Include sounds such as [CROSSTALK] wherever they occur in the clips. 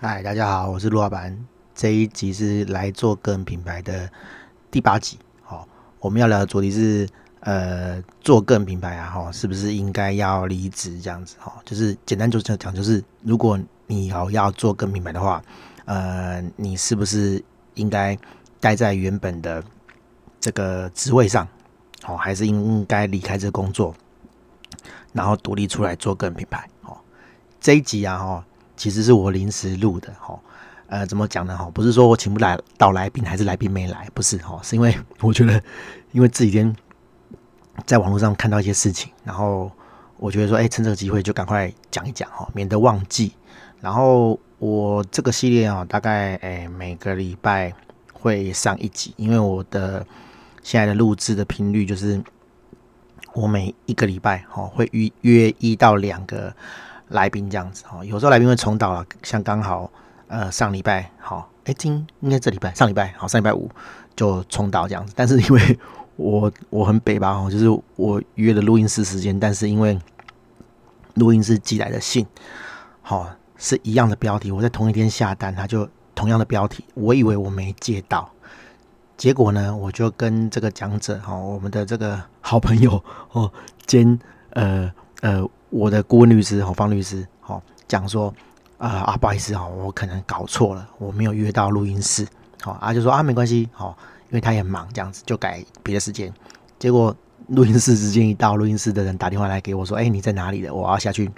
嗨，大家好，我是陆老板。这一集是来做个人品牌的第八集。好，我们要聊的主题是，呃，做个人品牌啊，哈，是不是应该要离职这样子？哈，就是简单就这样讲，就是如果你要要做个人品牌的话，呃，你是不是应该待在原本的这个职位上？好，还是应该离开这个工作，然后独立出来做个人品牌？好，这一集啊，哈。其实是我临时录的哈，呃，怎么讲呢哈？不是说我请不来到来宾，还是来宾没来，不是哈，是因为 [LAUGHS] 我觉得，因为这几天在网络上看到一些事情，然后我觉得说，哎，趁这个机会就赶快讲一讲哈，免得忘记。然后我这个系列啊，大概哎每个礼拜会上一集，因为我的现在的录制的频率就是我每一个礼拜哈会约约一到两个。来宾这样子哈，有时候来宾会重蹈了，像刚好呃上礼拜好，哎今应该这礼拜上礼拜好，上礼拜五就重蹈这样子，但是因为我我很北吧哦，就是我约了录音室时间，但是因为录音室寄来的信好是一样的标题，我在同一天下单，他就同样的标题，我以为我没接到，结果呢我就跟这个讲者哈，我们的这个好朋友哦兼呃呃。我的顾问律师，方律师，好讲说，啊啊，不好意思哈，我可能搞错了，我没有约到录音室，好啊，就说啊，没关系，好，因为他也忙，这样子就改别的时间。结果录音室时间一到，录音室的人打电话来给我说，哎，你在哪里的？我要下去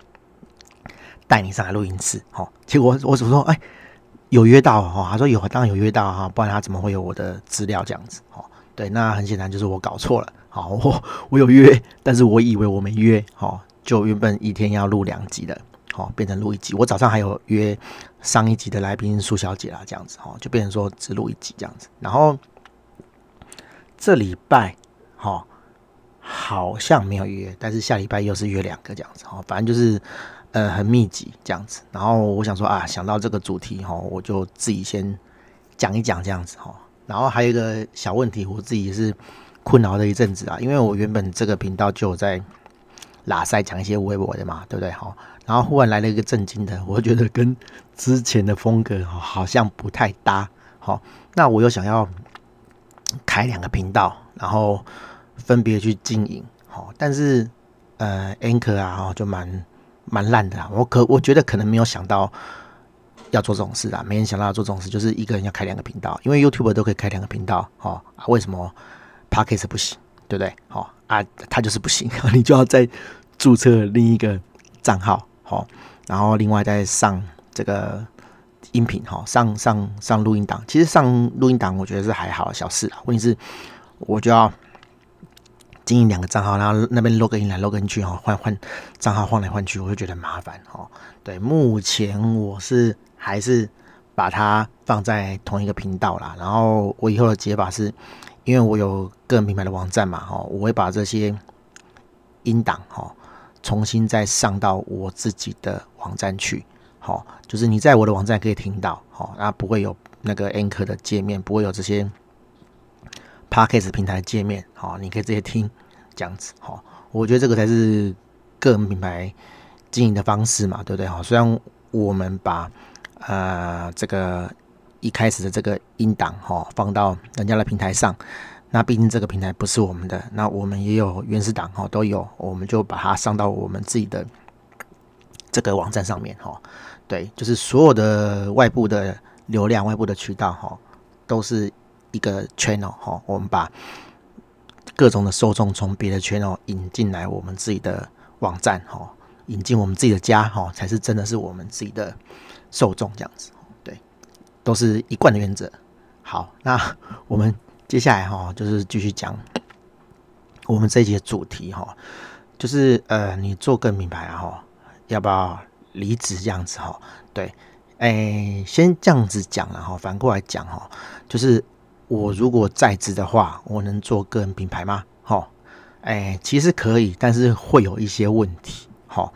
带你上来录音室，好。结果我怎么说，哎，有约到哈？他说有，当然有约到哈，不然他怎么会有我的资料这样子？好，对，那很显然就是我搞错了，好，我我有约，但是我以为我没约，好。就原本一天要录两集的，哦，变成录一集。我早上还有约上一集的来宾苏小姐啦，这样子，哦，就变成说只录一集这样子。然后这礼拜，哈，好像没有约，但是下礼拜又是约两个这样子，哦，反正就是呃很密集这样子。然后我想说啊，想到这个主题，哈，我就自己先讲一讲这样子，哈。然后还有一个小问题，我自己也是困扰了一阵子啊，因为我原本这个频道就有在。拉塞讲一些微博的嘛，对不对？好，然后忽然来了一个震惊的，我觉得跟之前的风格好像不太搭。好，那我又想要开两个频道，然后分别去经营。好，但是呃，Anchor 啊，就蛮蛮烂的。我可我觉得可能没有想到要做这种事啊，没人想到要做这种事，就是一个人要开两个频道，因为 YouTube 都可以开两个频道。好，为什么 Podcast 不行？对不对？好啊，他就是不行，[LAUGHS] 你就要再注册另一个账号，好，然后另外再上这个音频，哈，上上上录音档。其实上录音档我觉得是还好小事啊，问题是我就要经营两个账号，然后那边 login 来 login 去，哈，换换账号换来换去，我就觉得麻烦，哈。对，目前我是还是把它放在同一个频道啦，然后我以后的解法是。因为我有个人品牌的网站嘛，哈，我会把这些音档哈重新再上到我自己的网站去，好，就是你在我的网站可以听到，好，那不会有那个 Anchor 的界面，不会有这些 Podcast 平台界面，好，你可以直接听这样子，好，我觉得这个才是个人品牌经营的方式嘛，对不对？哈，虽然我们把呃这个。一开始的这个音档哈，放到人家的平台上，那毕竟这个平台不是我们的，那我们也有原始档哈，都有，我们就把它上到我们自己的这个网站上面哈。对，就是所有的外部的流量、外部的渠道哈，都是一个 channel 哈。我们把各种的受众从别的 channel 引进来我们自己的网站哈，引进我们自己的家哈，才是真的是我们自己的受众这样子。都是一贯的原则。好，那我们接下来哈，就是继续讲我们这一节主题哈，就是呃，你做个人品牌哈，要不要离职这样子哈？对，哎，先这样子讲了哈，反过来讲哈，就是我如果在职的话，我能做个人品牌吗？哈，哎，其实可以，但是会有一些问题。哈，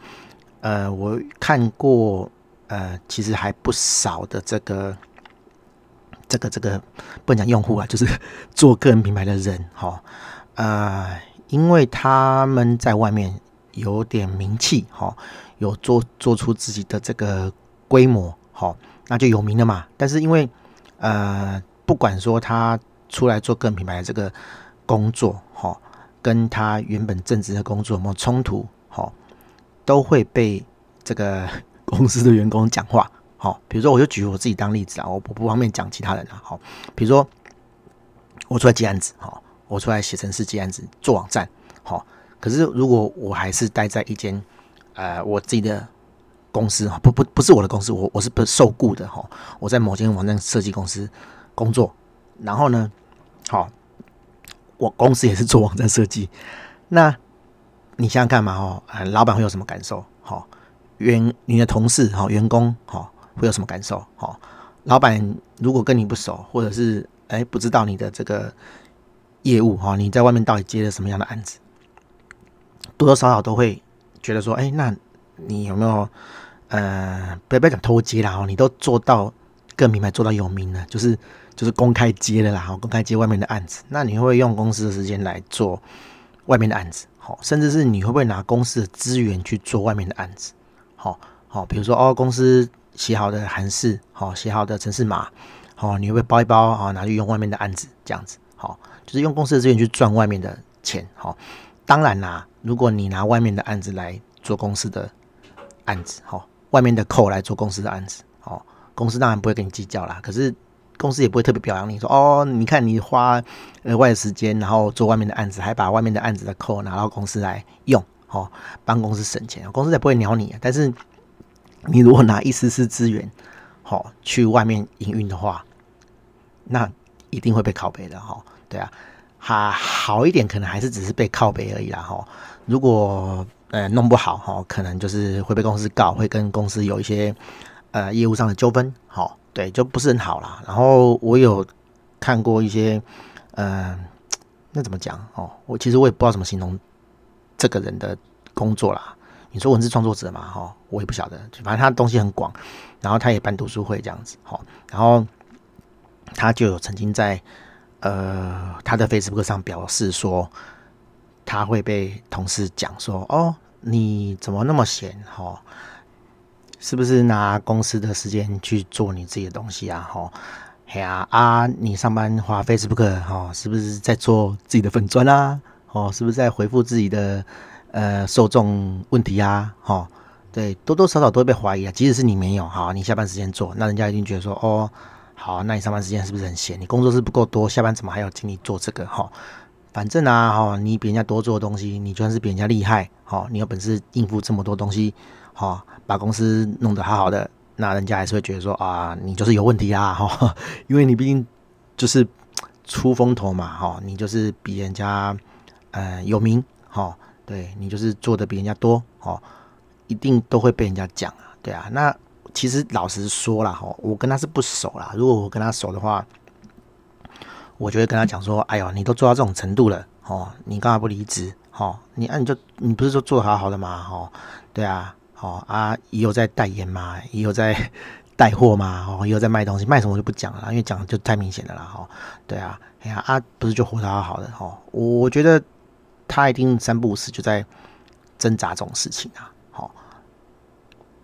呃，我看过呃，其实还不少的这个。这个这个不能讲用户啊，[LAUGHS] 就是做个人品牌的人哈，呃，因为他们在外面有点名气哈，有做做出自己的这个规模好，那就有名了嘛。但是因为呃，不管说他出来做个人品牌的这个工作，好，跟他原本正职的工作有没有冲突，好，都会被这个 [LAUGHS] 公司的员工讲话。好，比如说我就举我自己当例子啊，我不不方便讲其他人啊。好，比如说我出来接案子，好，我出来写程式接案子做网站，好，可是如果我还是待在一间呃我自己的公司哈，不不不是我的公司，我我是不受雇的哈，我在某间网站设计公司工作，然后呢，好，我公司也是做网站设计，那你想想看嘛，哦，老板会有什么感受？好，员你的同事哈，员工哈。会有什么感受？好，老板如果跟你不熟，或者是哎不知道你的这个业务哈，你在外面到底接了什么样的案子，多多少少都会觉得说，哎，那你有没有呃，不要不要讲偷接啦，哦，你都做到个人品牌做到有名了，就是就是公开接了啦，哈，公开接外面的案子，那你会不会用公司的时间来做外面的案子？好，甚至是你会不会拿公司的资源去做外面的案子？好好，比如说哦，公司。写好的函式，好，写好的程式码，好，你会不会包一包啊，拿去用外面的案子，这样子，好，就是用公司的资源去赚外面的钱，好，当然啦，如果你拿外面的案子来做公司的案子，好，外面的扣来做公司的案子，好，公司当然不会跟你计较啦，可是公司也不会特别表扬你说，哦，你看你花额外的时间，然后做外面的案子，还把外面的案子的扣拿到公司来用，好，帮公司省钱，公司才不会鸟你，但是。你如果拿一丝丝资源，好去外面营运的话，那一定会被拷贝的哈。对啊，还好一点，可能还是只是被拷贝而已啦哈。如果呃弄不好哈，可能就是会被公司告，会跟公司有一些呃业务上的纠纷。好，对，就不是很好啦。然后我有看过一些，呃，那怎么讲哦？我其实我也不知道怎么形容这个人的工作啦。你说文字创作者嘛，哈，我也不晓得，反正他的东西很广，然后他也办读书会这样子，哈，然后他就有曾经在呃他的 Facebook 上表示说，他会被同事讲说，哦，你怎么那么闲，哈，是不是拿公司的时间去做你自己的东西啊，哈，哎呀啊，你上班花 Facebook，哈，是不是在做自己的粉专啊，哦，是不是在回复自己的？呃，受众问题啊，哈，对，多多少少都会被怀疑啊。即使是你没有，哈，你下班时间做，那人家一定觉得说，哦，好，那你上班时间是不是很闲？你工作是不够多，下班怎么还要精力做这个？哈，反正啊，哈，你比人家多做的东西，你就算是比人家厉害，哈，你有本事应付这么多东西，哈，把公司弄得好好的，那人家还是会觉得说，啊，你就是有问题啊，哈，因为你毕竟就是出风头嘛，哈，你就是比人家呃有名，哈。对，你就是做的比人家多哦，一定都会被人家讲啊，对啊。那其实老实说啦，哈，我跟他是不熟啦。如果我跟他熟的话，我就会跟他讲说，哎呦，你都做到这种程度了，哦，你干嘛不离职？哦，你啊，你就你不是说做的好好的吗？哦，对啊，哦啊，也有在代言嘛，也有在带货嘛，哦，也有在卖东西，卖什么就不讲了，因为讲就太明显了啦，哈。对啊，哎呀啊，不是就活得好好的，哈，我觉得。他一定三不五时就在挣扎这种事情啊，好，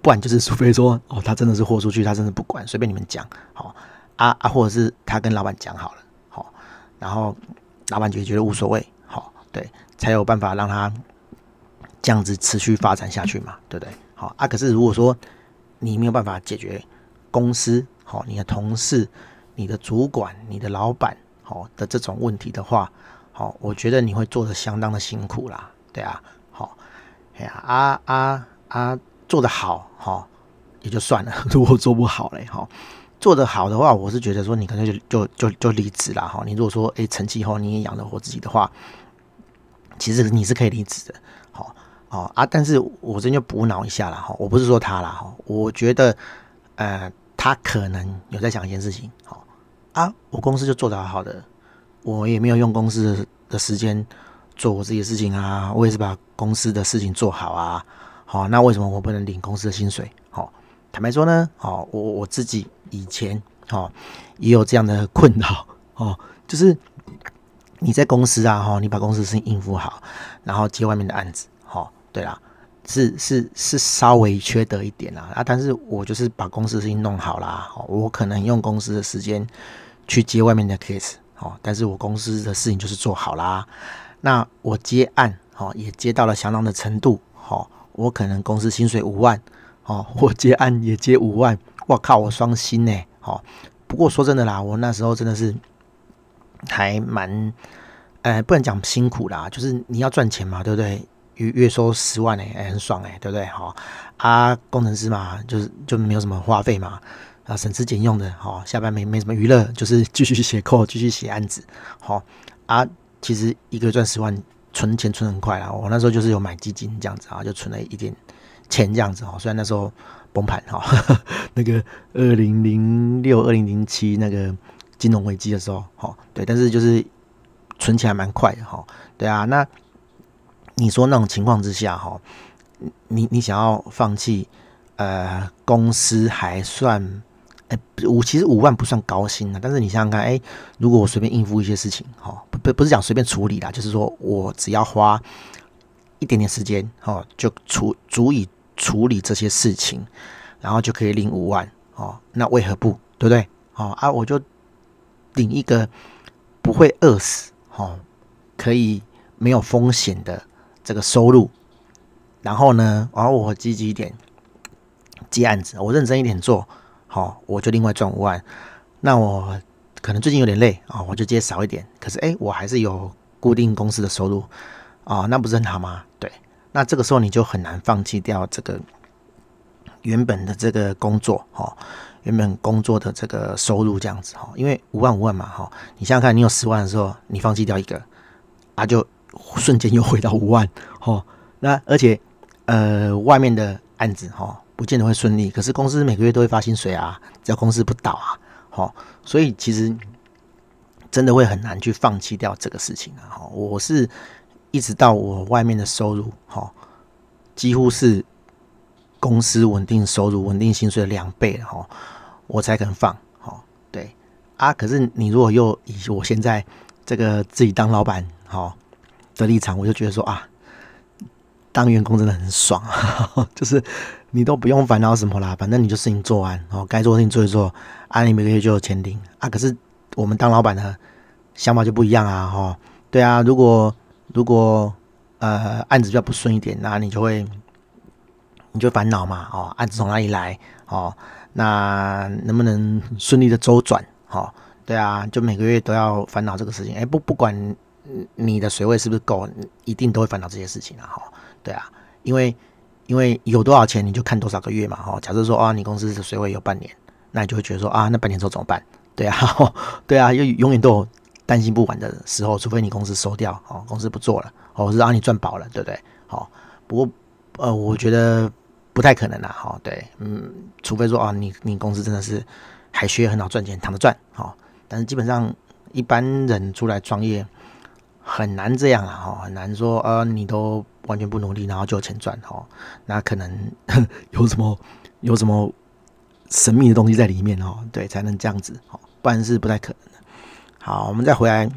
不然就是除非说哦，他真的是豁出去，他真的不管，随便你们讲，好啊啊，或者是他跟老板讲好了，好，然后老板就觉得无所谓，好，对，才有办法让他这样子持续发展下去嘛，对不对？好啊，可是如果说你没有办法解决公司好，你的同事、你的主管、你的老板好的这种问题的话。好，我觉得你会做的相当的辛苦啦，对啊，好，哎呀，啊啊啊，做得好，好也就算了，[LAUGHS] 如果做不好嘞，哈，做得好的话，我是觉得说你可能就就就就离职了，哈，你如果说哎成绩后你也养得活自己的话，其实你是可以离职的，好，哦啊，但是我真就补脑一下了，哈，我不是说他了，哈，我觉得呃他可能有在想一件事情，好啊，我公司就做得好好的。我也没有用公司的时间做我自己的事情啊，我也是把公司的事情做好啊。好，那为什么我不能领公司的薪水？好，坦白说呢，好，我我自己以前好也有这样的困扰 [LAUGHS] 哦，就是你在公司啊，哈，你把公司事情应付好，然后接外面的案子，好，对啦，是是是稍微缺德一点啦啊，但是我就是把公司的事情弄好啦，我可能用公司的时间去接外面的 case，哦，但是我公司的事情就是做好啦。那我接案，哦，也接到了相当的程度，哦，我可能公司薪水五万，哦，我接案也接五万，我靠，我双薪呢，哦。不过说真的啦，我那时候真的是还蛮，呃，不能讲辛苦啦，就是你要赚钱嘛，对不对？月月收十万哎、很爽哎、对不对？好啊，工程师嘛，就是就没有什么花费嘛，啊，省吃俭用的，好，下班没没什么娱乐，就是 [LAUGHS] 继续写扣继续写案子，好啊，其实一个月赚十万，存钱存很快啊。我那时候就是有买基金这样子啊，就存了一点钱这样子哈。虽然那时候崩盘哈，[LAUGHS] 那个二零零六、二零零七那个金融危机的时候，好对，但是就是存钱还蛮快的哈。对啊，那。你说那种情况之下，哈，你你想要放弃，呃，公司还算，哎，五其实五万不算高薪的，但是你想想看，哎，如果我随便应付一些事情，哈，不不不是讲随便处理啦，就是说我只要花一点点时间，哈，就处足以处理这些事情，然后就可以领五万，哦，那为何不，对不对？哦啊，我就领一个不会饿死，哦，可以没有风险的。这个收入，然后呢，然后我积极一点接案子，我认真一点做，好，我就另外赚五万。那我可能最近有点累啊，我就接少一点。可是哎，我还是有固定公司的收入啊，那不是很好吗？对，那这个时候你就很难放弃掉这个原本的这个工作，哈，原本工作的这个收入这样子哈，因为五万五万嘛，哈，你想想看，你有十万的时候，你放弃掉一个，啊就。瞬间又回到五万，哦，那而且，呃，外面的案子哈，不见得会顺利。可是公司每个月都会发薪水啊，只要公司不倒啊，好，所以其实真的会很难去放弃掉这个事情啊。哈，我是一直到我外面的收入哈，几乎是公司稳定收入、稳定薪水的两倍哈，我才肯放。哈，对啊，可是你如果又以我现在这个自己当老板，哈。的立场，我就觉得说啊，当员工真的很爽，[LAUGHS] 就是你都不用烦恼什么啦，反正你就事情做完，哦，该做的事情做一做，啊，你每个月就有钱领啊。可是我们当老板的想法就不一样啊，哈，对啊，如果如果呃案子比较不顺一点，那你就会你就烦恼嘛，哦，案子从哪里来，哦，那能不能顺利的周转，哦，对啊，就每个月都要烦恼这个事情，哎，不不管。你的水位是不是够？一定都会烦恼这些事情啊！哈，对啊，因为因为有多少钱你就看多少个月嘛！哈，假设说啊，你公司的水位有半年，那你就会觉得说啊，那半年之后怎么办？对啊，[LAUGHS] 对啊，又永远都有担心不完的时候，除非你公司收掉，哦，公司不做了，哦，是让你赚饱了，对不对？好，不过呃，我觉得不太可能啦，哈，对，嗯，除非说啊，你你公司真的是还需要很好赚钱，躺着赚，好，但是基本上一般人出来创业。很难这样啊，哈，很难说，呃，你都完全不努力，然后就有钱赚，哈，那可能 [LAUGHS] 有什么有什么神秘的东西在里面，哈，对，才能这样子，哈，不然是不太可能的。好，我们再回来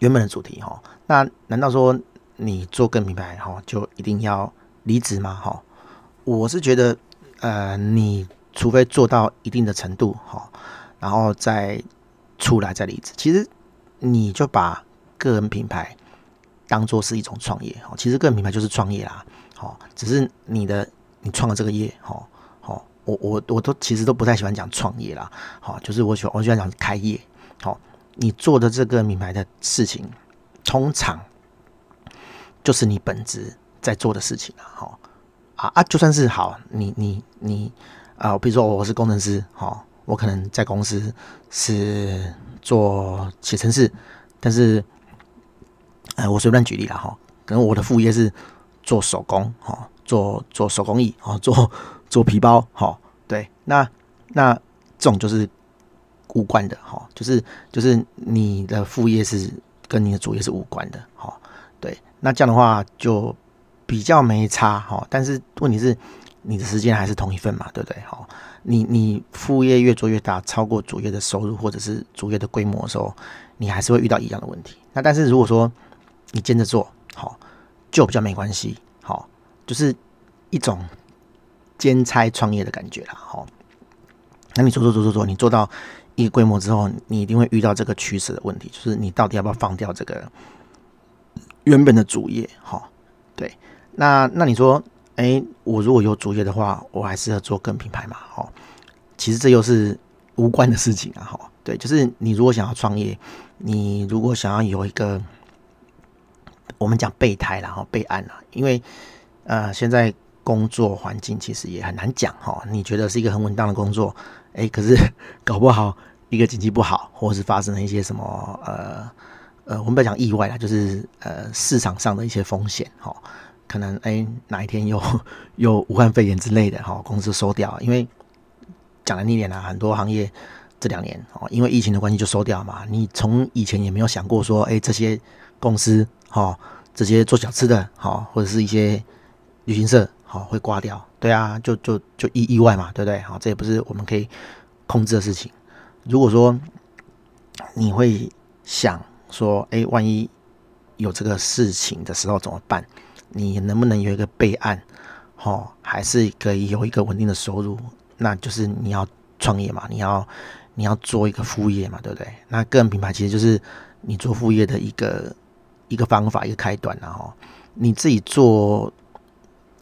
原本的主题，哈，那难道说你做个人品牌，哈，就一定要离职吗？哈，我是觉得，呃，你除非做到一定的程度，哈，然后再出来再离职，其实你就把。个人品牌当做是一种创业哦，其实个人品牌就是创业啦，好，只是你的你创了这个业，好，好，我我我都其实都不太喜欢讲创业啦，好，就是我喜欢我喜欢讲开业，好，你做的这个品牌的事情，通常就是你本职在做的事情了，好，啊啊，就算是好，你你你啊，比如说我是工程师，好，我可能在公司是做写程式，但是呃，我随便举例了哈，可能我的副业是做手工哈，做做手工艺啊，做做皮包哈，对，那那这种就是无关的哈，就是就是你的副业是跟你的主业是无关的哈，对，那这样的话就比较没差哈，但是问题是你的时间还是同一份嘛，对不对？哈，你你副业越做越大，超过主业的收入或者是主业的规模的时候，你还是会遇到一样的问题。那但是如果说你兼着做好，就比较没关系。好，就是一种兼差创业的感觉啦。哈。那你做做做做做，你做到一个规模之后，你一定会遇到这个取舍的问题，就是你到底要不要放掉这个原本的主业？哈，对。那那你说，哎，我如果有主业的话，我还是要做跟品牌嘛？哈，其实这又是无关的事情啊。哈，对，就是你如果想要创业，你如果想要有一个，我们讲备胎然后备案啊，因为呃，现在工作环境其实也很难讲哈。你觉得是一个很稳当的工作？哎，可是 [LAUGHS] 搞不好一个经济不好，或者是发生了一些什么呃呃，我们不要讲意外啦，就是呃市场上的一些风险哈，可能哎哪一天又 [LAUGHS] 又武汉肺炎之类的哈，公司收掉，因为讲难听点啦，很多行业这两年哦，因为疫情的关系就收掉嘛。你从以前也没有想过说，哎这些公司哈，这些做小吃的哈，或者是一些旅行社哈会挂掉。对啊，就就就意意外嘛，对不对？好，这也不是我们可以控制的事情。如果说你会想说，哎，万一有这个事情的时候怎么办？你能不能有一个备案？哦，还是可以有一个稳定的收入？那就是你要创业嘛，你要你要做一个副业嘛，对不对？那个人品牌其实就是你做副业的一个一个方法，一个开端，然后你自己做。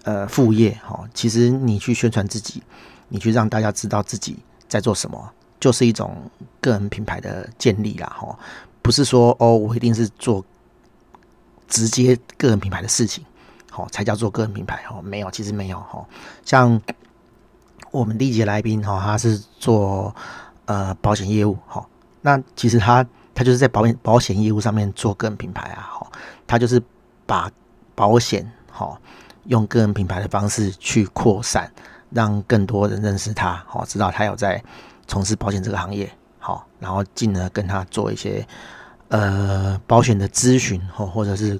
呃，副业哈，其实你去宣传自己，你去让大家知道自己在做什么，就是一种个人品牌的建立啦哈。不是说哦，我一定是做直接个人品牌的事情，好才叫做个人品牌哦。没有，其实没有哈。像我们第一节来宾哈，他是做呃保险业务哈，那其实他他就是在保险保险业务上面做个人品牌啊哈，他就是把保险哈。用个人品牌的方式去扩散，让更多人认识他，好，知道他有在从事保险这个行业，好，然后进而跟他做一些呃保险的咨询，或或者是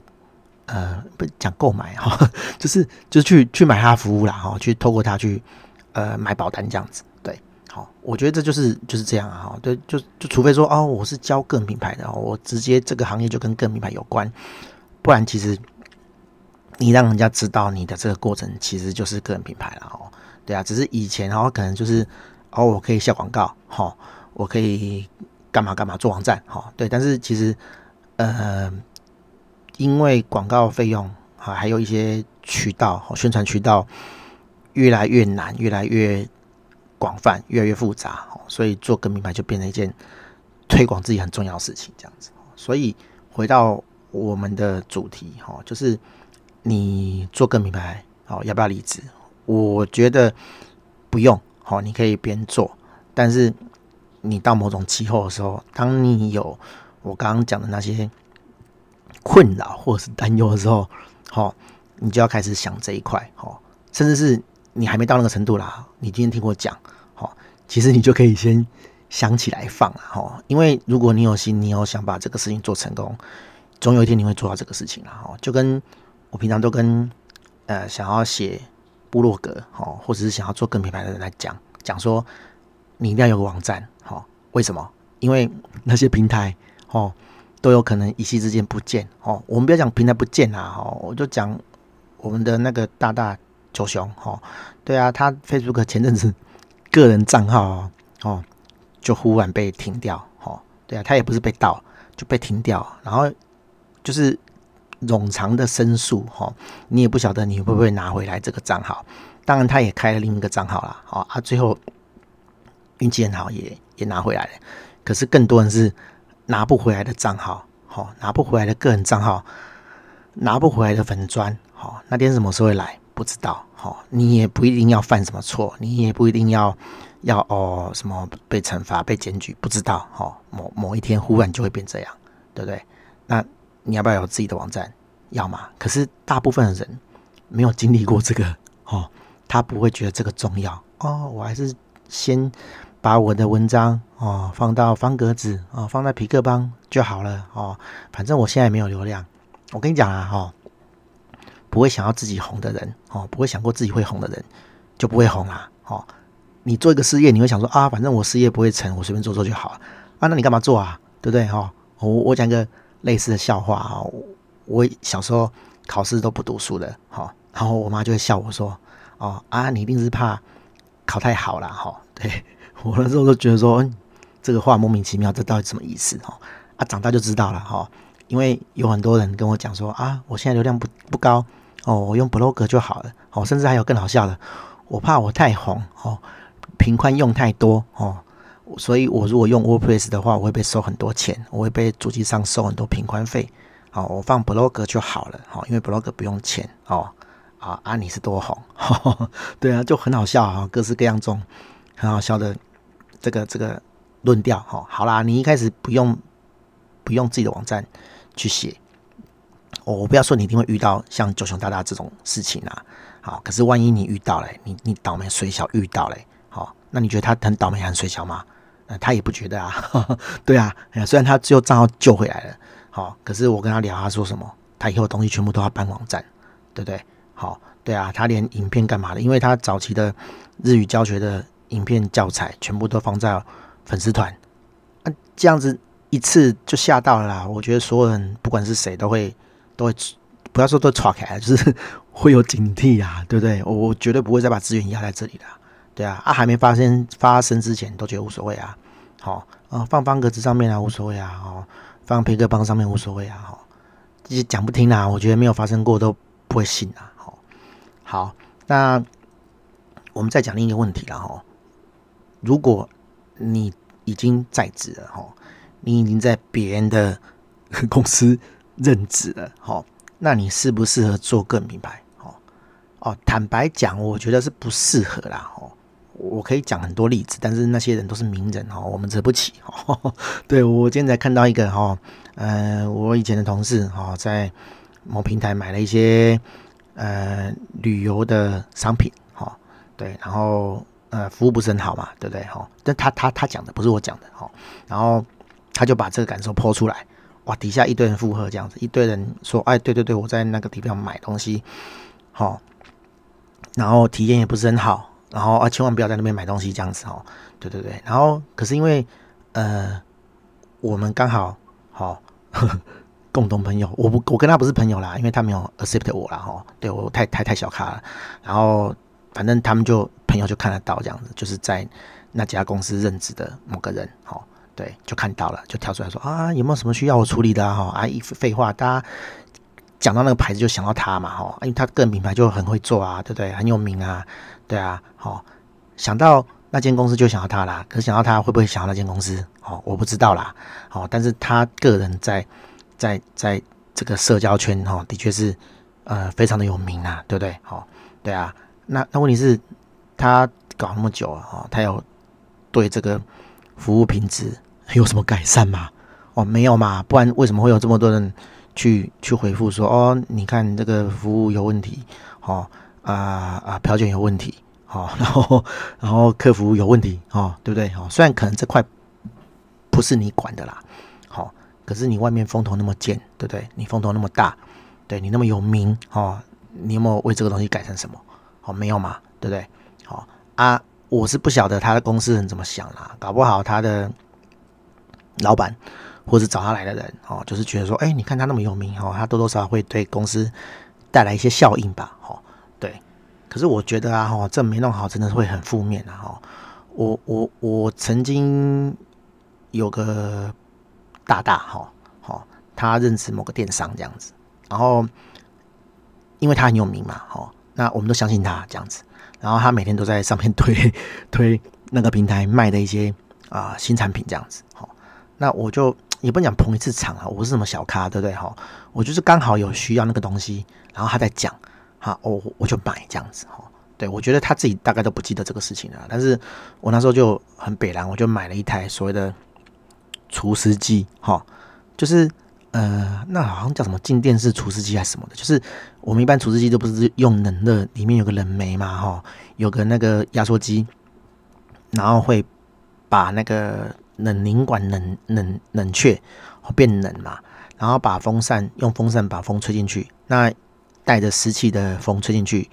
呃不讲购买哈，[LAUGHS] 就是就去去买他服务啦，哈，去透过他去呃买保单这样子，好，我觉得这就是就是这样啊，哈，对，就就除非说哦，我是教个人品牌的，我直接这个行业就跟个人品牌有关，不然其实。你让人家知道你的这个过程其实就是个人品牌了哦，对啊，只是以前哦可能就是哦我可以下广告哈，我可以干嘛干嘛做网站哈，对，但是其实呃因为广告费用啊还有一些渠道宣传渠道越来越难，越来越广泛，越来越复杂，所以做个人品牌就变成一件推广自己很重要的事情这样子。所以回到我们的主题哈，就是。你做个人品牌，好，要不要离职？我觉得不用，好，你可以边做，但是你到某种气候的时候，当你有我刚刚讲的那些困扰或者是担忧的时候，好，你就要开始想这一块，好，甚至是你还没到那个程度啦，你今天听我讲，好，其实你就可以先想起来放，好，因为如果你有心，你有想把这个事情做成功，总有一天你会做到这个事情啦，好，就跟。我平常都跟呃想要写部落格哦，或者是想要做个人品牌的人来讲讲说，你一定要有个网站哦。为什么？因为那些平台哦都有可能一夕之间不见哦。我们不要讲平台不见啦哦，我就讲我们的那个大大九雄哦，对啊，他 Facebook 前阵子个人账号哦就忽然被停掉哦，对啊，他也不是被盗就被停掉，然后就是。冗长的申诉，哈，你也不晓得你会不会拿回来这个账号。当然，他也开了另一个账号了，哦，啊，最后运气很好，也也拿回来了。可是更多人是拿不回来的账号，好，拿不回来的个人账号，拿不回来的粉砖，好，那天什么时候会来？不知道，好，你也不一定要犯什么错，你也不一定要要哦什么被惩罚、被检举，不知道，好，某某一天忽然就会变这样，对不对？那。你要不要有自己的网站？要吗？可是大部分的人没有经历过这个哦，他不会觉得这个重要哦。我还是先把我的文章哦放到方格子哦，放在皮克邦就好了哦。反正我现在没有流量。我跟你讲啊，哈、哦，不会想要自己红的人哦，不会想过自己会红的人就不会红啦。哦，你做一个事业，你会想说啊，反正我事业不会成，我随便做做就好啊。那你干嘛做啊？对不对？哈、哦，我我讲一个。类似的笑话哈，我小时候考试都不读书的哈，然后我妈就会笑我说：“哦啊，你一定是怕考太好了哈。”对，[LAUGHS] 我那时候都觉得说，嗯，这个话莫名其妙，这到底什么意思哈？啊，长大就知道了哈。因为有很多人跟我讲说啊，我现在流量不不高哦，我用 blog 就好了哦，甚至还有更好笑的，我怕我太红哦，频宽用太多哦，所以我如果用 WordPress 的话，我会被收很多钱，我会被主机上收很多频宽费。好，我放 blog 就好了，好，因为 blog 不用钱哦。啊啊，你是多红？呵 [LAUGHS] 呵对啊，就很好笑啊，各式各样这种很好笑的这个这个论调哈。好啦，你一开始不用不用自己的网站去写，我我不要说你一定会遇到像九熊大大这种事情啊。好，可是万一你遇到了，你你倒霉水小遇到了，好，那你觉得他很倒霉很水小吗？呃，他也不觉得啊。呵 [LAUGHS] 呵对啊，虽然他最后账号救回来了。好，可是我跟他聊，他说什么？他以后的东西全部都要搬网站，对不对？好，对啊，他连影片干嘛的？因为他早期的日语教学的影片教材全部都放在粉丝团，啊，这样子一次就吓到了啦。我觉得所有人不管是谁都会都会不要说都岔开，就是会有警惕啊，对不对？我我绝对不会再把资源压在这里了，对啊，啊，还没发生发生之前都觉得无所谓啊，好啊，放方格子上面啊无所谓啊，哦。放皮克邦上面无所谓啊，哈，这些讲不听啊，我觉得没有发生过都不会信啊，好，好，那我们再讲另一个问题了哈，如果你已经在职了哈，你已经在别人的公司任职了哈，那你适不适合做个人品牌？哦哦，坦白讲，我觉得是不适合啦，哦。我可以讲很多例子，但是那些人都是名人哦，我们惹不起哦。[LAUGHS] 对，我今天才看到一个哈，呃，我以前的同事哈，在某平台买了一些呃旅游的商品哈，对，然后呃服务不是很好嘛，对不对哈？但他他他讲的不是我讲的哈，然后他就把这个感受抛出来，哇，底下一堆人附和这样子，一堆人说，哎，对对对，我在那个地方买东西，好，然后体验也不是很好。然后啊，千万不要在那边买东西，这样子哦。对对对。然后，可是因为呃，我们刚好好、哦、[LAUGHS] 共同朋友，我不我跟他不是朋友啦，因为他没有 accept 我啦哈、哦。对我太太太小咖了。然后，反正他们就朋友就看得到这样子，就是在那家公司任职的某个人，哦，对，就看到了，就跳出来说啊，有没有什么需要我处理的啊？哈啊，一废话，大家讲到那个牌子就想到他嘛，哈，因为他个人品牌就很会做啊，对不对？很有名啊。对啊，好、哦，想到那间公司就想到他啦。可是想到他会不会想到那间公司？哦，我不知道啦。好、哦，但是他个人在在在这个社交圈哈、哦，的确是呃非常的有名啊，对不对？好、哦，对啊。那那问题是，他搞那么久啊，哦，他有对这个服务品质有什么改善吗？哦，没有嘛，不然为什么会有这么多人去去回复说哦，你看这个服务有问题，哦。啊啊，票券有问题，哦，[LAUGHS] 然后然后客服有问题，哦，对不对？哦，虽然可能这块不是你管的啦，好、哦，可是你外面风头那么贱，对不对？你风头那么大，对你那么有名，哦，你有没有为这个东西改成什么？哦，没有嘛，对不对？好、哦、啊，我是不晓得他的公司人怎么想啦，搞不好他的老板或者找他来的人，哦，就是觉得说，哎，你看他那么有名，哦，他多多少少会对公司带来一些效应吧，哦。对，可是我觉得啊，哈，这没弄好，真的是会很负面啊，哈。我我我曾经有个大大，哈，好，他认识某个电商这样子，然后因为他很有名嘛，哦，那我们都相信他这样子，然后他每天都在上面推推那个平台卖的一些啊新产品这样子，好，那我就也不能讲捧一次场啊，我不是什么小咖，对不对？哈，我就是刚好有需要那个东西，然后他在讲。好，我我就买这样子哈。对，我觉得他自己大概都不记得这个事情了，但是我那时候就很北烂，我就买了一台所谓的厨师机哈，就是呃，那好像叫什么静电式厨师机还是什么的，就是我们一般厨师机都不是用冷热，里面有个冷媒嘛哈，有个那个压缩机，然后会把那个冷凝管冷冷冷却变冷嘛，然后把风扇用风扇把风吹进去，那。带着湿气的风吹进去，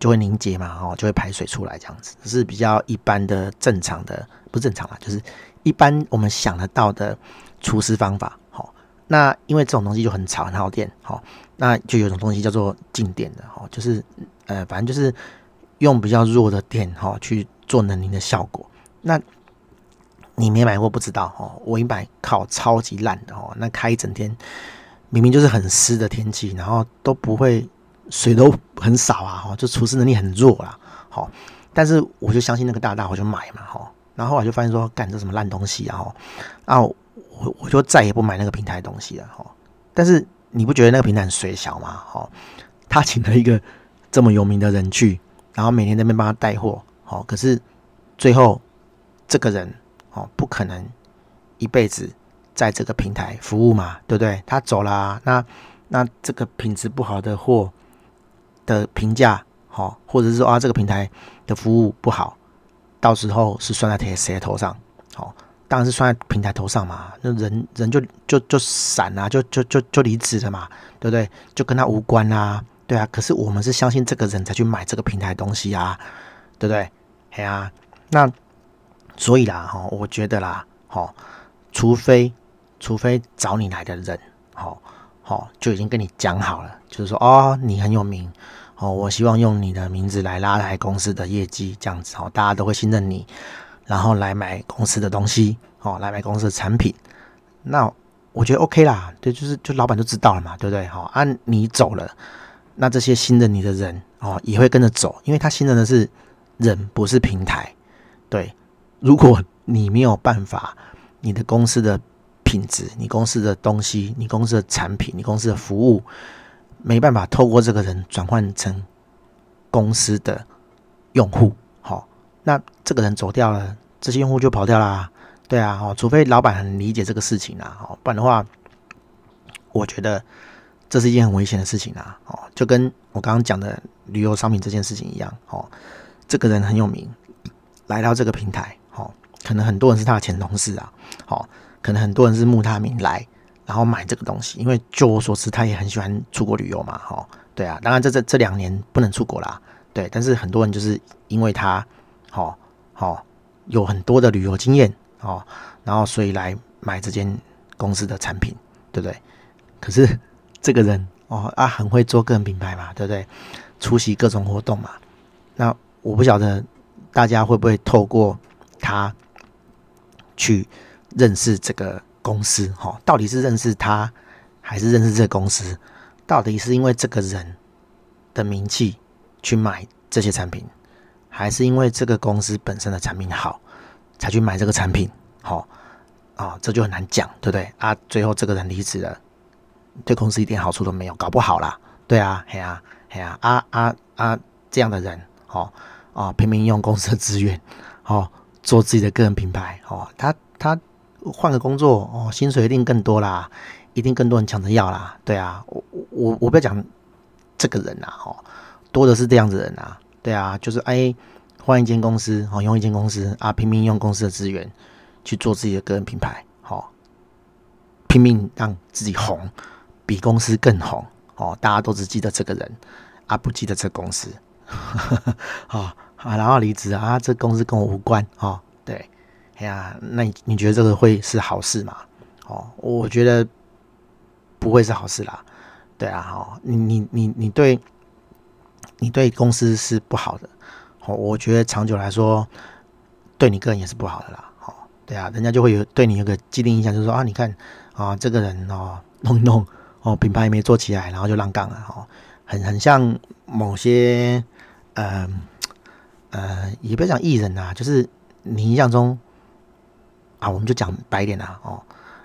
就会凝结嘛，哦，就会排水出来，这样子，这是比较一般的、正常的，不正常啦，就是一般我们想得到的除湿方法，好那因为这种东西就很吵，很耗电，好，那就有种东西叫做静电的，哈，就是呃，反正就是用比较弱的电，哈，去做冷凝的效果。那你没买过不知道，哦，我一买靠超级烂的，哦，那开一整天，明明就是很湿的天气，然后都不会水都很少啊，哈，就除湿能力很弱啦，好，但是我就相信那个大大，我就买嘛，哈，然后后来就发现说，干这什么烂东西啊，然后。我我就再也不买那个平台的东西了哈，但是你不觉得那个平台很衰小吗？哈，他请了一个这么有名的人去，然后每天在那边帮他带货，好，可是最后这个人哦不可能一辈子在这个平台服务嘛，对不对？他走了，那那这个品质不好的货的评价，好，或者是说啊这个平台的服务不好，到时候是算在谁谁头上？好。当然是算在平台头上嘛，那人人就就就散啊，就就就就离职了嘛，对不对？就跟他无关啊，对啊。可是我们是相信这个人才去买这个平台的东西啊，对不对？哎呀、啊，那所以啦，哈，我觉得啦，哈，除非除非找你来的人，好，好，就已经跟你讲好了，就是说，哦，你很有名，哦，我希望用你的名字来拉抬公司的业绩，这样子，哦，大家都会信任你。然后来买公司的东西，哦，来买公司的产品，那我觉得 OK 啦，对，就是就老板就知道了嘛，对不对？好，啊，你走了，那这些信任你的人哦也会跟着走，因为他信任的是人，不是平台。对，如果你没有办法，你的公司的品质、你公司的东西、你公司的产品、你公司的服务，没办法透过这个人转换成公司的用户。好那这个人走掉了，这些用户就跑掉啦。对啊，哦，除非老板很理解这个事情啊，哦，不然的话，我觉得这是一件很危险的事情啊。哦，就跟我刚刚讲的旅游商品这件事情一样。哦，这个人很有名，来到这个平台，哦，可能很多人是他的前同事啊，哦，可能很多人是慕他名来，然后买这个东西，因为就我所知，他也很喜欢出国旅游嘛。哦，对啊，当然这这这两年不能出国啦，对，但是很多人就是因为他。好，好，有很多的旅游经验哦，然后所以来买这间公司的产品，对不对？可是 [LAUGHS] 这个人哦啊，很会做个人品牌嘛，对不对？出席各种活动嘛。那我不晓得大家会不会透过他去认识这个公司？哈，到底是认识他，还是认识这个公司？到底是因为这个人的名气去买这些产品？还是因为这个公司本身的产品好，才去买这个产品，好、哦、啊、哦，这就很难讲，对不对啊？最后这个人离职了，对公司一点好处都没有，搞不好啦，对啊，嘿啊，嘿啊，啊啊啊，这样的人，哦啊，拼命用公司的资源，哦，做自己的个人品牌，哦，他他换个工作，哦，薪水一定更多啦，一定更多人抢着要啦，对啊，我我我不要讲这个人呐，哦，多的是这样子人啊。对啊，就是哎，换一间公司哦，用一间公司啊，拼命用公司的资源去做自己的个人品牌，好、哦，拼命让自己红，比公司更红哦。大家都只记得这个人啊，不记得这个公司，好、[LAUGHS] 哦、啊，然后离职啊，这公司跟我无关哦。对，哎呀，那你你觉得这个会是好事吗？哦，我觉得不会是好事啦。对啊，哦，你你你你对。你对公司是不好的，哦，我觉得长久来说，对你个人也是不好的啦，哦，对啊，人家就会有对你有个既定印象，就是说啊，你看啊，这个人哦，弄一弄哦，品牌没做起来，然后就浪杠了，哦，很很像某些呃呃，也不要讲艺人呐，就是你印象中啊，我们就讲白一点啦，哦，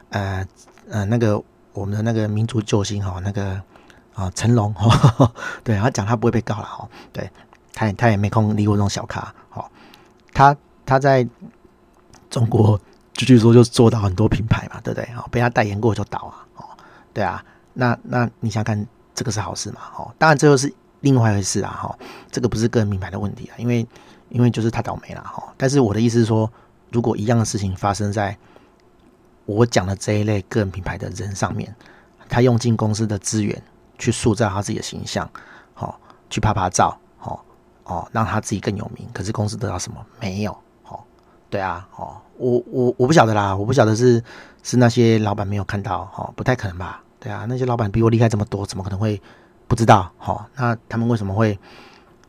呃呃，那个我们的那个民族救星哈，那个。啊，成龙哈，[LAUGHS] 对，他讲他不会被告了哈，对，他也他也没空理我这种小咖，好，他他在中国就据说就做到很多品牌嘛，对不对？哦，被他代言过就倒啊，哦，对啊，那那你想看这个是好事嘛？哦，当然这就是另外一回事啊，哈，这个不是个人品牌的问题啊，因为因为就是他倒霉了哈，但是我的意思是说，如果一样的事情发生在我讲的这一类个人品牌的人上面，他用尽公司的资源。去塑造他自己的形象，好、去拍拍照，好、哦，让他自己更有名。可是公司得到什么？没有，好、哦，对啊，哦，我我我不晓得啦，我不晓得是是那些老板没有看到哦，不太可能吧？对啊，那些老板比我厉害这么多，怎么可能会不知道？哈，那他们为什么会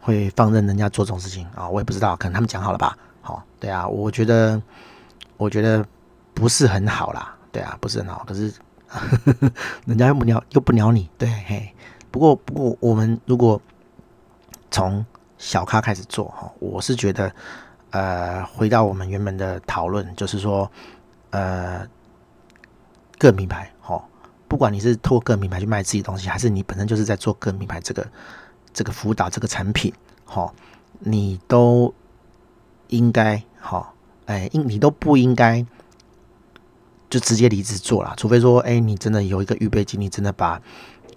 会放任人家做这种事情啊？我也不知道，可能他们讲好了吧？好，对啊，我觉得我觉得不是很好啦，对啊，不是很好，可是 [LAUGHS] 人家又不鸟又不鸟你，对嘿。不过不过我们如果从小咖开始做哈，我是觉得。呃，回到我们原本的讨论，就是说，呃，各品牌，齁，不管你是透过个人品牌去卖自己东西，还是你本身就是在做个人品牌这个这个辅导这个产品，齁，你都应该，好，哎，应你都不应该就直接离职做了，除非说，哎，你真的有一个预备金，你真的把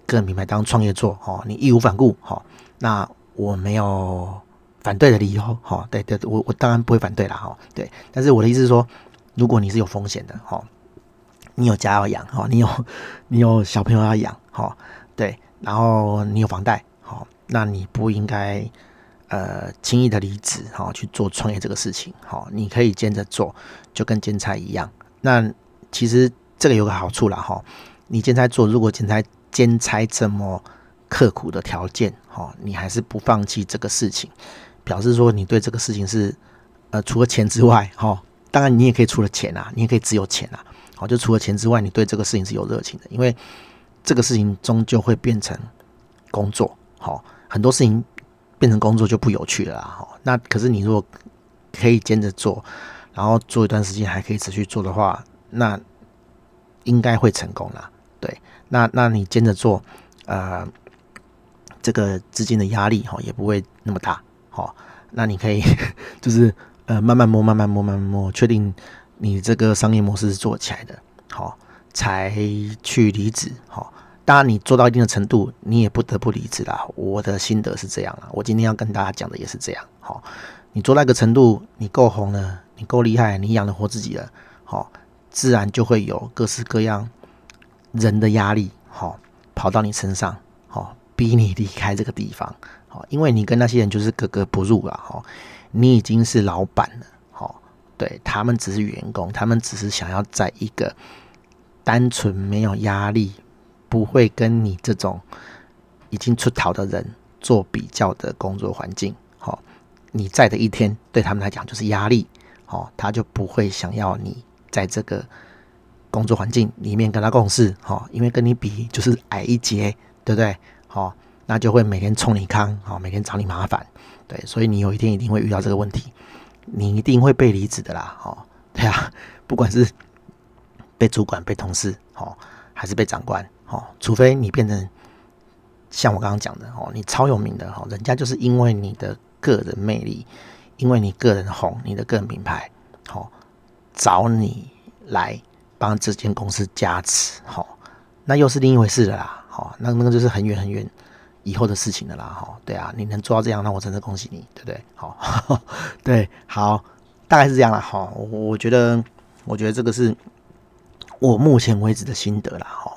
个人品牌当创业做，哦，你义无反顾，齁，那我没有。反对的理由，哈，对对，我我当然不会反对啦，哈，对。但是我的意思是说，如果你是有风险的，哈，你有家要养，哈，你有你有小朋友要养，哈，对，然后你有房贷，哈，那你不应该呃轻易的离职，哈，去做创业这个事情，哈，你可以兼着做，就跟兼差一样。那其实这个有个好处啦，哈，你兼差做，如果兼差兼差这么刻苦的条件，哈，你还是不放弃这个事情。表示说你对这个事情是，呃，除了钱之外，哈，当然你也可以除了钱啊，你也可以只有钱啊，好，就除了钱之外，你对这个事情是有热情的，因为这个事情终究会变成工作，好，很多事情变成工作就不有趣了，好，那可是你如果可以兼着做，然后做一段时间还可以持续做的话，那应该会成功啦，对，那那你兼着做，呃，这个资金的压力哈也不会那么大。好，那你可以 [LAUGHS] 就是呃慢慢摸，慢慢摸，慢慢摸，确定你这个商业模式是做起来的，好，才去离职。好，当然你做到一定的程度，你也不得不离职啦。我的心得是这样啦，我今天要跟大家讲的也是这样。好，你做到一个程度，你够红了，你够厉害，你养得活自己了，好，自然就会有各式各样人的压力，好，跑到你身上，好，逼你离开这个地方。好因为你跟那些人就是格格不入了哈，你已经是老板了，对，他们只是员工，他们只是想要在一个单纯没有压力、不会跟你这种已经出逃的人做比较的工作环境，好，你在的一天对他们来讲就是压力，好，他就不会想要你在这个工作环境里面跟他共事，好，因为跟你比就是矮一截，对不对？好。那就会每天冲你康，好，每天找你麻烦，对，所以你有一天一定会遇到这个问题，你一定会被离职的啦，哦，对啊，[LAUGHS] 不管是被主管、被同事，哦，还是被长官，哦，除非你变成像我刚刚讲的，哦，你超有名的，哦，人家就是因为你的个人魅力，因为你个人红，你的个人品牌，哦，找你来帮这间公司加持，哦，那又是另一回事了啦，哦，那那个就是很远很远。以后的事情的啦，哈，对啊，你能做到这样，那我真的恭喜你，对不对？好，[LAUGHS] 对，好，大概是这样了，哈，我觉得，我觉得这个是我目前为止的心得啦，哈，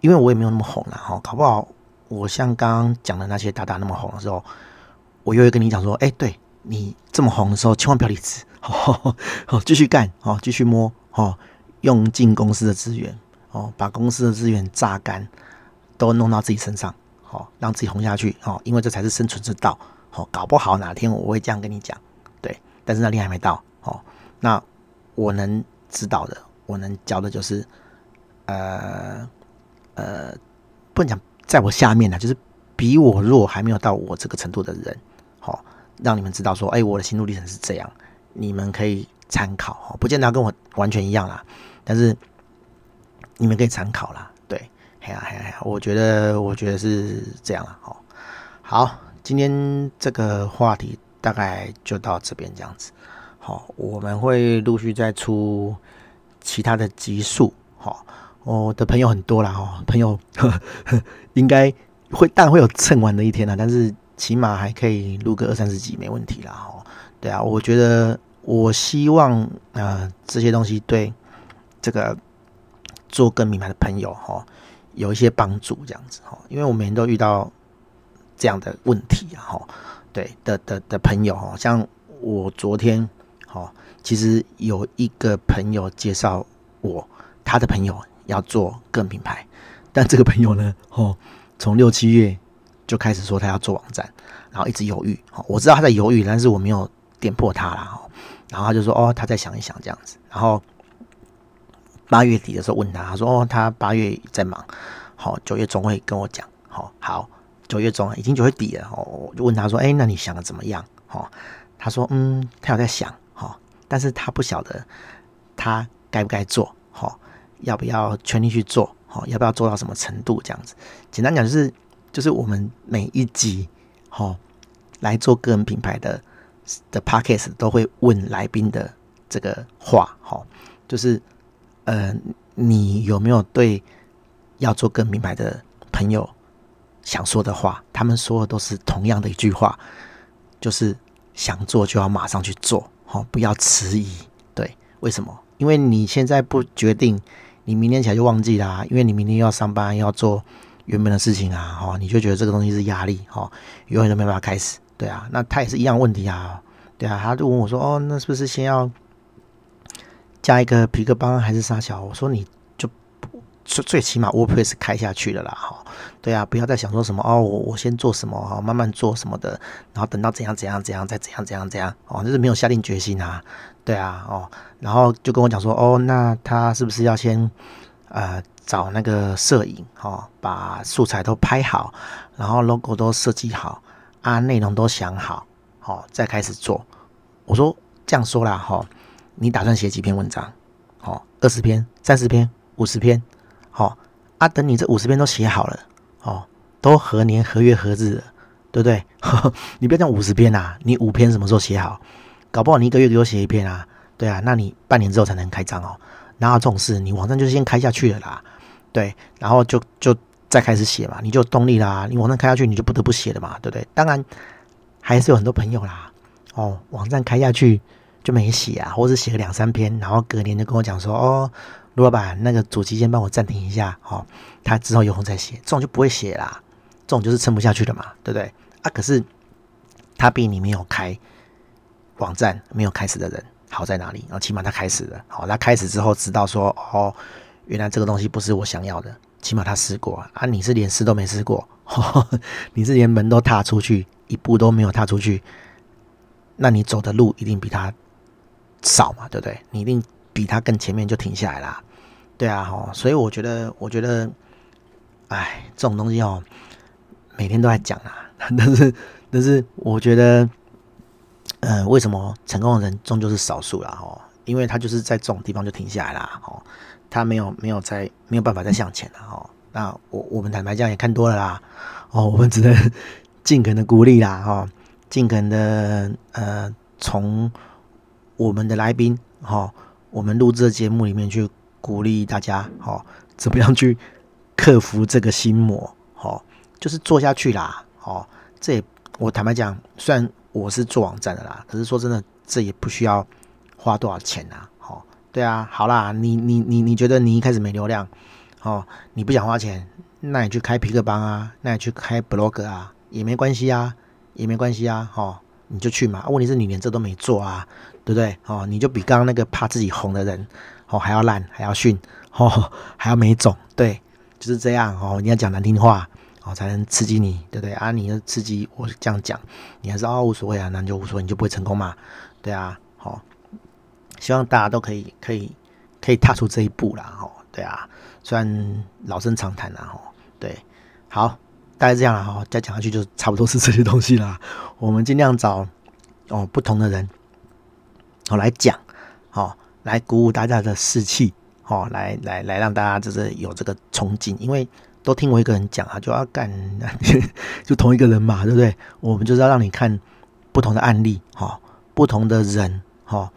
因为我也没有那么红啦，哈，搞不好我像刚刚讲的那些大大那么红的时候，我又会跟你讲说，哎，对你这么红的时候，千万不要离职，[LAUGHS] 好，继续干，好，继续摸，好，用尽公司的资源，哦，把公司的资源榨干，都弄到自己身上。哦，让自己红下去，哦，因为这才是生存之道。哦，搞不好哪天我会这样跟你讲，对，但是那天还没到。哦，那我能知道的，我能教的就是，呃呃，不能讲在我下面的，就是比我弱还没有到我这个程度的人，好，让你们知道说，哎，我的心路历程是这样，你们可以参考，哦不见得要跟我完全一样啦，但是你们可以参考啦。嘿呀嘿呀，我觉得我觉得是这样了，好，好，今天这个话题大概就到这边这样子，好，我们会陆续再出其他的集数，好，我的朋友很多了哈，朋友呵呵 [LAUGHS] 应该会但会有蹭完的一天了，但是起码还可以录个二三十集没问题啦，哈，对啊，我觉得我希望呃这些东西对这个做个人品牌的朋友哈。有一些帮助，这样子哈，因为我每天都遇到这样的问题哈，对的的的朋友哈，像我昨天哈其实有一个朋友介绍我，他的朋友要做个人品牌，但这个朋友呢，[LAUGHS] 哦，从六七月就开始说他要做网站，然后一直犹豫。哦，我知道他在犹豫，但是我没有点破他啦。哦，然后他就说，哦，他再想一想这样子。然后八月底的时候问他，他说，哦，他八月在忙，好，九月中会跟我讲。好，好，九月中已经九月底了。哦，我就问他说，哎，那你想的怎么样？哦，他说，嗯，他有在想。但是他不晓得他该不该做，好，要不要全力去做，好，要不要做到什么程度这样子？简单讲就是，就是我们每一集，好，来做个人品牌的的 podcast 都会问来宾的这个话，好，就是，呃，你有没有对要做更明白的朋友想说的话？他们说的都是同样的一句话，就是想做就要马上去做。哦，不要迟疑。对，为什么？因为你现在不决定，你明天起来就忘记啦、因为你明天要上班，要做原本的事情啊。哦，你就觉得这个东西是压力，哦，永远都没办法开始。对啊，那他也是一样问题啊。对啊，他就问我说：“哦，那是不是先要加一个皮克邦还是啥小？”我说：“你就。”最最起码 WordPress 开下去了啦，哈，对啊，不要再想说什么哦，我我先做什么哈，慢慢做什么的，然后等到怎样怎样怎样再怎样怎样怎样哦，就是没有下定决心啊，对啊，哦，然后就跟我讲说哦，那他是不是要先呃找那个摄影哦，把素材都拍好，然后 logo 都设计好啊，内容都想好，好再开始做。我说这样说啦，哈，你打算写几篇文章？好，二十篇、三十篇、五十篇？好啊，等你这五十篇都写好了，哦，都何年何月何日了，对不对？呵呵，你不要讲五十篇啊，你五篇什么时候写好？搞不好你一个月给我写一篇啊，对啊，那你半年之后才能开张哦。然后这种事？你网站就先开下去了啦，对，然后就就再开始写嘛，你就有动力啦。你网站开下去，你就不得不写了嘛，对不对？当然还是有很多朋友啦，哦，网站开下去就没写啊，或者写个两三篇，然后隔年就跟我讲说，哦。卢老板，那个主机先帮我暂停一下，好，他之后有空再写。这种就不会写啦，这种就是撑不下去的嘛，对不对？啊，可是他比你没有开网站、没有开始的人好在哪里？然后起码他开始了，好，他开始之后知道说，哦，原来这个东西不是我想要的，起码他试过啊。你是连试都没试过，[LAUGHS] 你是连门都踏出去一步都没有踏出去，那你走的路一定比他少嘛，对不对？你一定。比他更前面就停下来啦，对啊，吼，所以我觉得，我觉得，哎，这种东西哦，每天都在讲啊，[LAUGHS] 但是，但是，我觉得，呃，为什么成功的人终究是少数啦？吼，因为他就是在这种地方就停下来啦，吼，他没有没有再没有办法再向前了，吼。那我我们坦白讲也看多了啦，哦，我们只能尽可能的鼓励啦，哈，尽可能的呃，从我们的来宾，哈。我们录制的节目里面去鼓励大家，好，怎么样去克服这个心魔？好，就是做下去啦。哦，这也我坦白讲，虽然我是做网站的啦，可是说真的，这也不需要花多少钱呐。好，对啊，好啦，你你你你觉得你一开始没流量，哦，你不想花钱，那你去开皮克帮啊，那你去开 blog 啊，也没关系啊，也没关系啊，好，你就去嘛。问题是你连这都没做啊。对不对？哦，你就比刚刚那个怕自己红的人，哦，还要烂，还要逊，哦，[LAUGHS] 还要没种，对，就是这样哦。你要讲难听话，哦，才能刺激你，对不对啊？你要刺激我这样讲，你还是哦无所谓啊，那就无所谓，你就不会成功嘛，对啊，好，哦，希望大家都可以可以可以踏出这一步啦，哦，对啊，虽然老生常谈啦，哦，对，好，大概这样了哈，再讲下去就差不多是这些东西啦。我们尽量找哦不同的人。好来讲，好来鼓舞大家的士气，好来来来让大家就是有这个憧憬，因为都听我一个人讲啊，就要干，[LAUGHS] 就同一个人嘛，对不对？我们就是要让你看不同的案例，哈，不同的人，哈，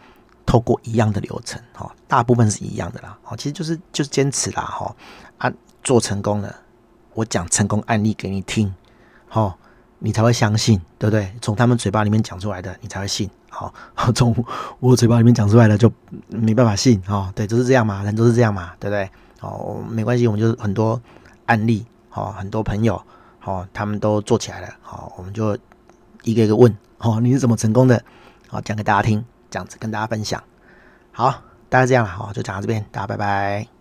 透过一样的流程，哈，大部分是一样的啦，好，其实就是就是坚持啦，哈，啊，做成功了，我讲成功案例给你听，好，你才会相信，对不对？从他们嘴巴里面讲出来的，你才会信。好，[LAUGHS] 从我嘴巴里面讲出来的就没办法信哦。对，就是这样嘛，人都是这样嘛，对不对？哦，没关系，我们就是很多案例，好，很多朋友，好，他们都做起来了，好，我们就一个一个问，好，你是怎么成功的？好，讲给大家听，这样子跟大家分享。好，大家这样了，好，就讲到这边，大家拜拜。